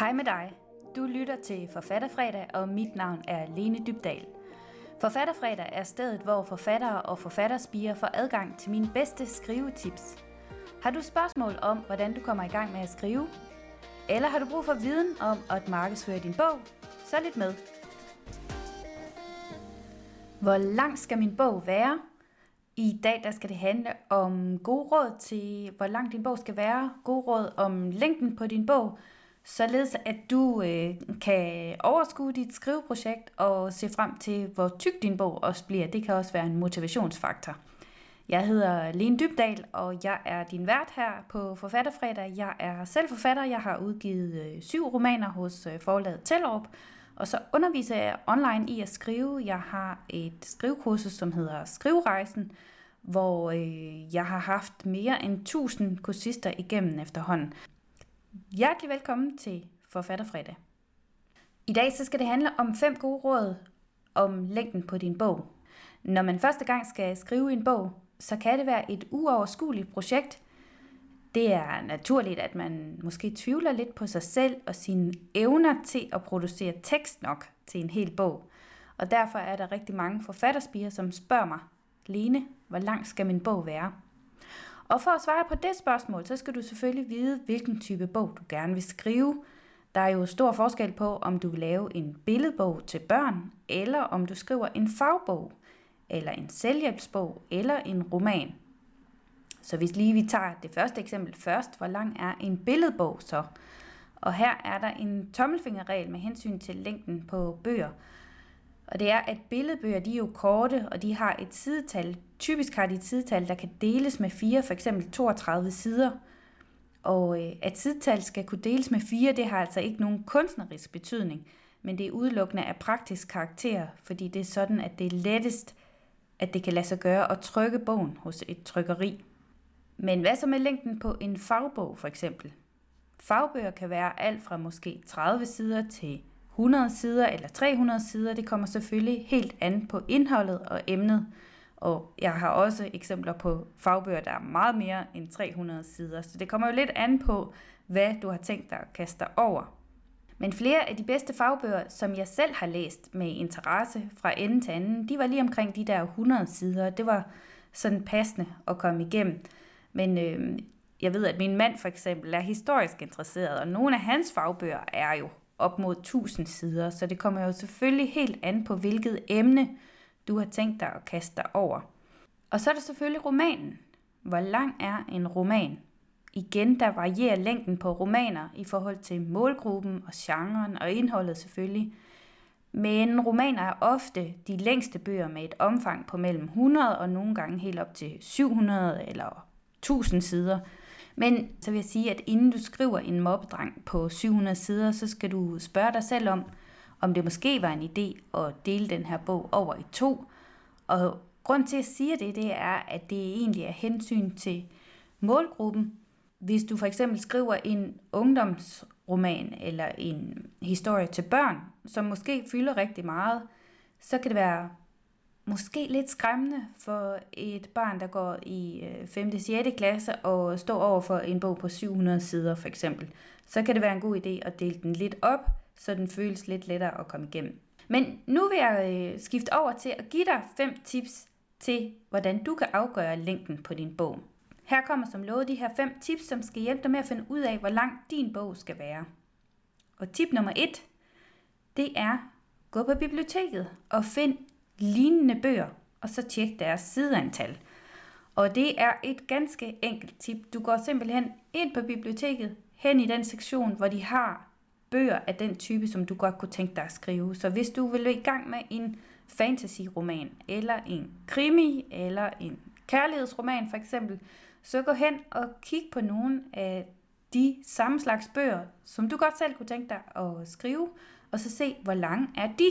Hej med dig. Du lytter til Forfatterfredag, og mit navn er Lene Dybdal. Forfatterfredag er stedet, hvor forfattere og forfatterspiger får adgang til mine bedste skrivetips. Har du spørgsmål om, hvordan du kommer i gang med at skrive? Eller har du brug for viden om at markedsføre din bog? Så lidt med. Hvor lang skal min bog være? I dag der skal det handle om gode råd til, hvor lang din bog skal være, gode råd om længden på din bog, således at du øh, kan overskue dit skriveprojekt og se frem til, hvor tyk din bog også bliver. Det kan også være en motivationsfaktor. Jeg hedder Lene Dybdal, og jeg er din vært her på Forfatterfredag. Jeg er selv forfatter. Jeg har udgivet øh, syv romaner hos øh, forlaget Tellerup, og så underviser jeg online i at skrive. Jeg har et skrivekursus, som hedder Skriverejsen, hvor øh, jeg har haft mere end 1000 kursister igennem efterhånden. Hjertelig velkommen til Forfatterfredag. I dag så skal det handle om fem gode råd om længden på din bog. Når man første gang skal skrive en bog, så kan det være et uoverskueligt projekt. Det er naturligt, at man måske tvivler lidt på sig selv og sine evner til at producere tekst nok til en hel bog. Og derfor er der rigtig mange forfatterspiger, som spørger mig, Lene, hvor lang skal min bog være? Og for at svare på det spørgsmål, så skal du selvfølgelig vide, hvilken type bog du gerne vil skrive. Der er jo stor forskel på, om du vil lave en billedbog til børn, eller om du skriver en fagbog, eller en selvhjælpsbog, eller en roman. Så hvis lige vi tager det første eksempel først, hvor lang er en billedbog så? Og her er der en tommelfingerregel med hensyn til længden på bøger. Og det er, at billedbøger de er jo korte, og de har et sidetal. Typisk har de et sidetal, der kan deles med 4, f.eks. 32 sider. Og øh, at sidetal skal kunne deles med 4, det har altså ikke nogen kunstnerisk betydning, men det er udelukkende af praktisk karakter, fordi det er sådan, at det er lettest, at det kan lade sig gøre at trykke bogen hos et trykkeri. Men hvad så med længden på en fagbog for eksempel? Fagbøger kan være alt fra måske 30 sider til 100 sider eller 300 sider. Det kommer selvfølgelig helt an på indholdet og emnet. Og jeg har også eksempler på fagbøger, der er meget mere end 300 sider. Så det kommer jo lidt an på, hvad du har tænkt dig at kaste dig over. Men flere af de bedste fagbøger, som jeg selv har læst med interesse fra ende til anden, de var lige omkring de der 100 sider. Det var sådan passende at komme igennem. Men øh, jeg ved, at min mand for eksempel er historisk interesseret, og nogle af hans fagbøger er jo op mod 1000 sider, så det kommer jo selvfølgelig helt an på, hvilket emne du har tænkt dig at kaste dig over. Og så er der selvfølgelig romanen. Hvor lang er en roman? Igen, der varierer længden på romaner i forhold til målgruppen og genren og indholdet selvfølgelig. Men romaner er ofte de længste bøger med et omfang på mellem 100 og nogle gange helt op til 700 eller 1000 sider – men så vil jeg sige, at inden du skriver en mobbedreng på 700 sider, så skal du spørge dig selv om, om det måske var en idé at dele den her bog over i to. Og grund til at sige det, det er, at det egentlig er hensyn til målgruppen. Hvis du for eksempel skriver en ungdomsroman eller en historie til børn, som måske fylder rigtig meget, så kan det være måske lidt skræmmende for et barn, der går i 5. og 6. klasse og står over for en bog på 700 sider for eksempel. Så kan det være en god idé at dele den lidt op, så den føles lidt lettere at komme igennem. Men nu vil jeg øh, skifte over til at give dig fem tips til, hvordan du kan afgøre længden på din bog. Her kommer som lovet de her fem tips, som skal hjælpe dig med at finde ud af, hvor lang din bog skal være. Og tip nummer et, det er, gå på biblioteket og find lignende bøger, og så tjek deres sideantal. Og det er et ganske enkelt tip. Du går simpelthen ind på biblioteket, hen i den sektion, hvor de har bøger af den type, som du godt kunne tænke dig at skrive. Så hvis du vil i gang med en fantasy-roman, eller en krimi, eller en kærlighedsroman for eksempel, så gå hen og kig på nogle af de samme slags bøger, som du godt selv kunne tænke dig at skrive, og så se, hvor lange er de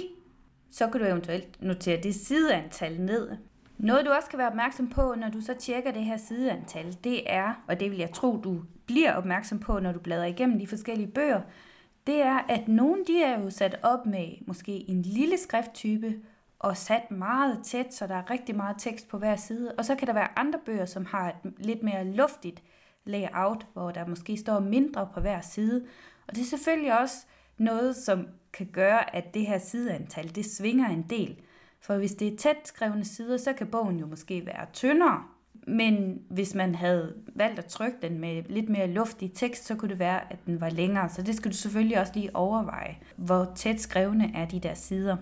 så kan du eventuelt notere det sideantal ned. Noget du også kan være opmærksom på, når du så tjekker det her sideantal, det er, og det vil jeg tro, du bliver opmærksom på, når du bladrer igennem de forskellige bøger, det er, at nogle de er jo sat op med måske en lille skrifttype, og sat meget tæt, så der er rigtig meget tekst på hver side. Og så kan der være andre bøger, som har et lidt mere luftigt layout, hvor der måske står mindre på hver side. Og det er selvfølgelig også noget, som kan gøre, at det her sideantal, det svinger en del. For hvis det er tæt skrevne sider, så kan bogen jo måske være tyndere. Men hvis man havde valgt at trykke den med lidt mere luftig tekst, så kunne det være, at den var længere. Så det skal du selvfølgelig også lige overveje, hvor tæt skrevne er de der sider.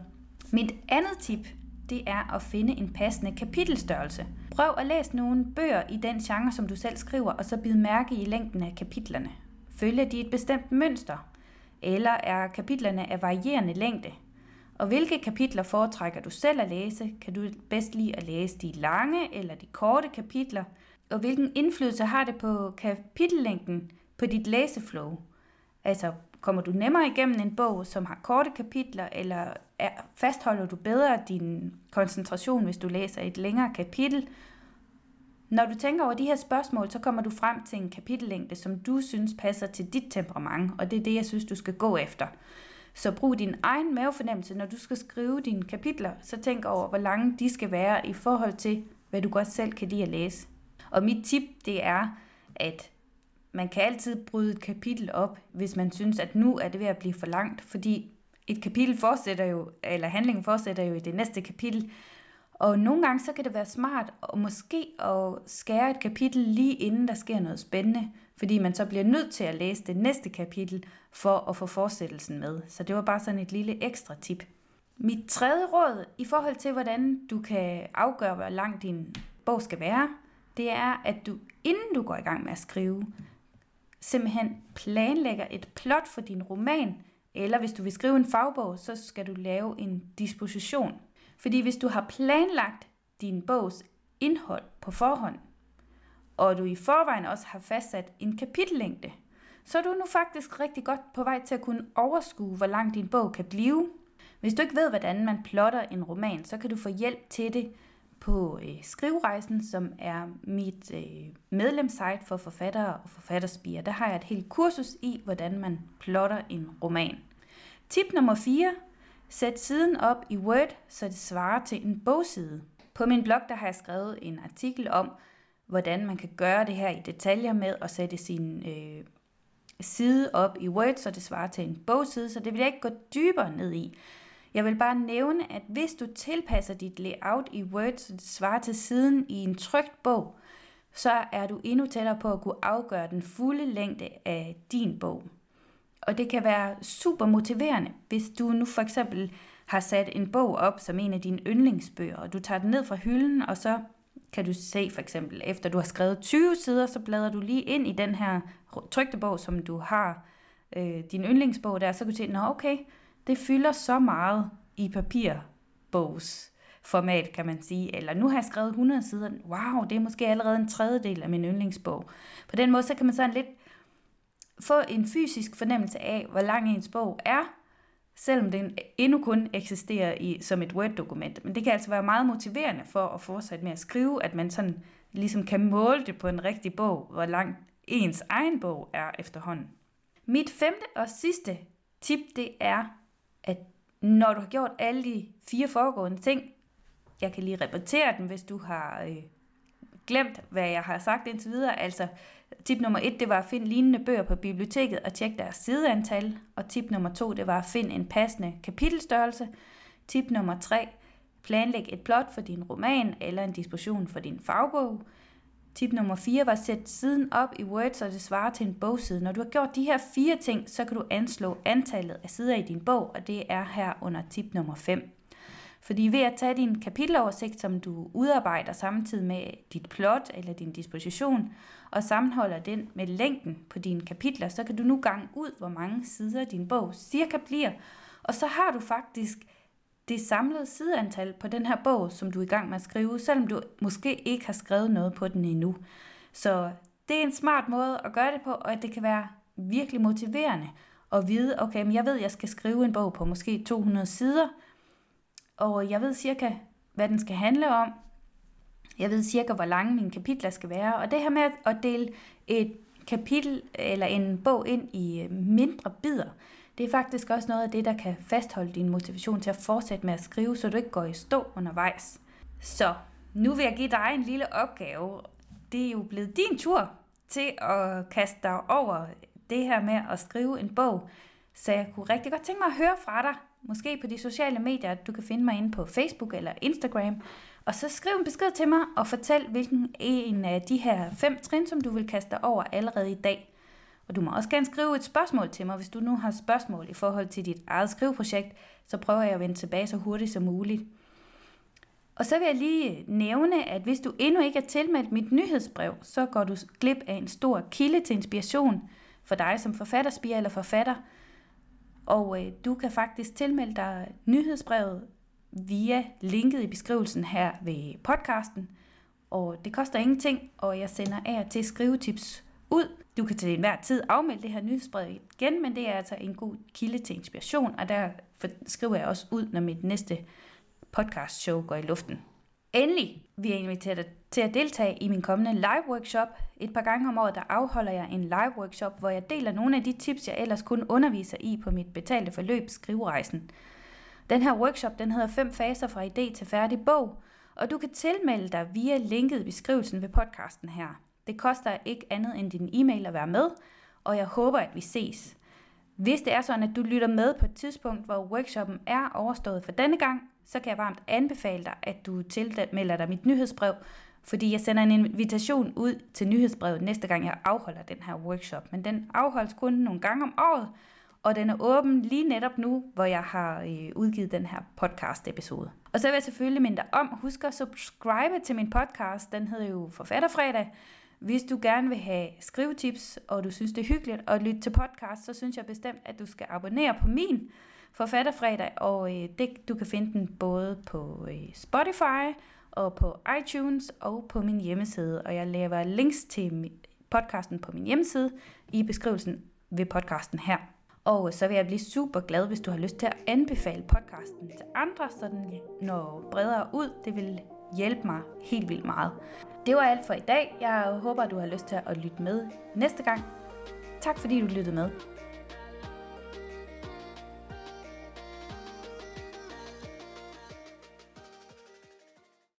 Mit andet tip, det er at finde en passende kapitelstørrelse. Prøv at læse nogle bøger i den genre, som du selv skriver, og så bid mærke i længden af kapitlerne. Følger de et bestemt mønster? Eller er kapitlerne af varierende længde? Og hvilke kapitler foretrækker du selv at læse? Kan du bedst lide at læse de lange eller de korte kapitler? Og hvilken indflydelse har det på kapitellængden på dit læseflow? Altså, kommer du nemmere igennem en bog, som har korte kapitler, eller er, fastholder du bedre din koncentration, hvis du læser et længere kapitel? Når du tænker over de her spørgsmål, så kommer du frem til en kapitellængde, som du synes passer til dit temperament, og det er det, jeg synes, du skal gå efter. Så brug din egen mavefornemmelse, når du skal skrive dine kapitler, så tænk over, hvor lange de skal være i forhold til, hvad du godt selv kan lide at læse. Og mit tip, det er, at man kan altid bryde et kapitel op, hvis man synes, at nu er det ved at blive for langt, fordi et kapitel fortsætter jo, eller handlingen fortsætter jo i det næste kapitel, og nogle gange så kan det være smart at måske at skære et kapitel lige inden der sker noget spændende, fordi man så bliver nødt til at læse det næste kapitel for at få fortsættelsen med. Så det var bare sådan et lille ekstra tip. Mit tredje råd i forhold til, hvordan du kan afgøre, hvor lang din bog skal være, det er, at du inden du går i gang med at skrive, simpelthen planlægger et plot for din roman, eller hvis du vil skrive en fagbog, så skal du lave en disposition. Fordi hvis du har planlagt din bogs indhold på forhånd, og du i forvejen også har fastsat en kapitellængde, så er du nu faktisk rigtig godt på vej til at kunne overskue, hvor lang din bog kan blive. Hvis du ikke ved, hvordan man plotter en roman, så kan du få hjælp til det på øh, Skrivrejsen, som er mit øh, medlemssite for forfattere og forfatterspiger. Der har jeg et helt kursus i, hvordan man plotter en roman. Tip nummer 4. Sæt siden op i Word, så det svarer til en bogside. På min blog der har jeg skrevet en artikel om, hvordan man kan gøre det her i detaljer med at sætte sin øh, side op i Word, så det svarer til en bogside, så det vil jeg ikke gå dybere ned i. Jeg vil bare nævne, at hvis du tilpasser dit layout i Word, så det svarer til siden i en trygt bog, så er du endnu tættere på at kunne afgøre den fulde længde af din bog. Og det kan være super motiverende, hvis du nu for eksempel har sat en bog op som en af dine yndlingsbøger, og du tager den ned fra hylden, og så kan du se for eksempel, efter du har skrevet 20 sider, så bladrer du lige ind i den her trygte bog, som du har, øh, din yndlingsbog der, så kan du se, nå okay, det fylder så meget i papirbogs format, kan man sige. Eller nu har jeg skrevet 100 sider. Wow, det er måske allerede en tredjedel af min yndlingsbog. På den måde, så kan man sådan lidt få en fysisk fornemmelse af, hvor lang ens bog er, selvom den endnu kun eksisterer i, som et Word-dokument. Men det kan altså være meget motiverende for at fortsætte med at skrive, at man sådan ligesom kan måle det på en rigtig bog, hvor lang ens egen bog er efterhånden. Mit femte og sidste tip, det er, at når du har gjort alle de fire foregående ting, jeg kan lige repetere dem, hvis du har øh, glemt, hvad jeg har sagt indtil videre. Altså, tip nummer et, det var at finde lignende bøger på biblioteket og tjekke deres sideantal. Og tip nummer to, det var at finde en passende kapitelstørrelse. Tip nummer tre, planlæg et plot for din roman eller en disposition for din fagbog. Tip nummer 4 var at sætte siden op i Word, så det svarer til en bogside. Når du har gjort de her fire ting, så kan du anslå antallet af sider i din bog, og det er her under tip nummer 5. Fordi ved at tage din kapiteloversigt, som du udarbejder samtidig med dit plot eller din disposition, og sammenholder den med længden på dine kapitler, så kan du nu gange ud, hvor mange sider din bog cirka bliver. Og så har du faktisk det samlede sideantal på den her bog, som du er i gang med at skrive, selvom du måske ikke har skrevet noget på den endnu. Så det er en smart måde at gøre det på, og at det kan være virkelig motiverende at vide, okay, men jeg ved, at jeg skal skrive en bog på måske 200 sider, og jeg ved cirka, hvad den skal handle om. Jeg ved cirka, hvor lange mine kapitler skal være. Og det her med at dele et kapitel eller en bog ind i øh, mindre bidder, det er faktisk også noget af det, der kan fastholde din motivation til at fortsætte med at skrive, så du ikke går i stå undervejs. Så nu vil jeg give dig en lille opgave. Det er jo blevet din tur til at kaste dig over det her med at skrive en bog. Så jeg kunne rigtig godt tænke mig at høre fra dig, måske på de sociale medier, du kan finde mig inde på Facebook eller Instagram. Og så skriv en besked til mig og fortæl, hvilken en af de her fem trin, som du vil kaste dig over allerede i dag. Og du må også gerne skrive et spørgsmål til mig, hvis du nu har spørgsmål i forhold til dit eget skriveprojekt, så prøver jeg at vende tilbage så hurtigt som muligt. Og så vil jeg lige nævne, at hvis du endnu ikke er tilmeldt mit nyhedsbrev, så går du glip af en stor kilde til inspiration for dig som forfatterspiger eller forfatter. Og øh, du kan faktisk tilmelde dig nyhedsbrevet via linket i beskrivelsen her ved podcasten. Og det koster ingenting, og jeg sender af til skrivetips ud. Du kan til enhver tid afmelde det her nyhedsbrev igen, men det er altså en god kilde til inspiration, og der skriver jeg også ud, når mit næste podcast show går i luften. Endelig vil jeg invitere dig til at deltage i min kommende live workshop. Et par gange om året, der afholder jeg en live workshop, hvor jeg deler nogle af de tips, jeg ellers kun underviser i på mit betalte forløb, Skriverejsen. Den her workshop, den hedder 5 faser fra idé til færdig bog, og du kan tilmelde dig via linket i beskrivelsen ved podcasten her. Det koster ikke andet end din e-mail at være med, og jeg håber, at vi ses. Hvis det er sådan, at du lytter med på et tidspunkt, hvor workshoppen er overstået for denne gang, så kan jeg varmt anbefale dig, at du tilmelder dig mit nyhedsbrev, fordi jeg sender en invitation ud til nyhedsbrevet næste gang, jeg afholder den her workshop. Men den afholdes kun nogle gange om året, og den er åben lige netop nu, hvor jeg har øh, udgivet den her podcast episode. Og så vil jeg selvfølgelig minde dig om, husk at subscribe til min podcast, den hedder jo Forfatterfredag. Hvis du gerne vil have skrivetips, og du synes det er hyggeligt at lytte til podcast, så synes jeg bestemt, at du skal abonnere på min Forfatterfredag, og øh, det, du kan finde den både på øh, Spotify og på iTunes og på min hjemmeside. Og jeg laver links til podcasten på min hjemmeside i beskrivelsen ved podcasten her. Og så vil jeg blive super glad, hvis du har lyst til at anbefale podcasten til andre, så den når bredere ud. Det vil hjælpe mig helt vildt meget. Det var alt for i dag. Jeg håber, du har lyst til at lytte med næste gang. Tak fordi du lyttede med.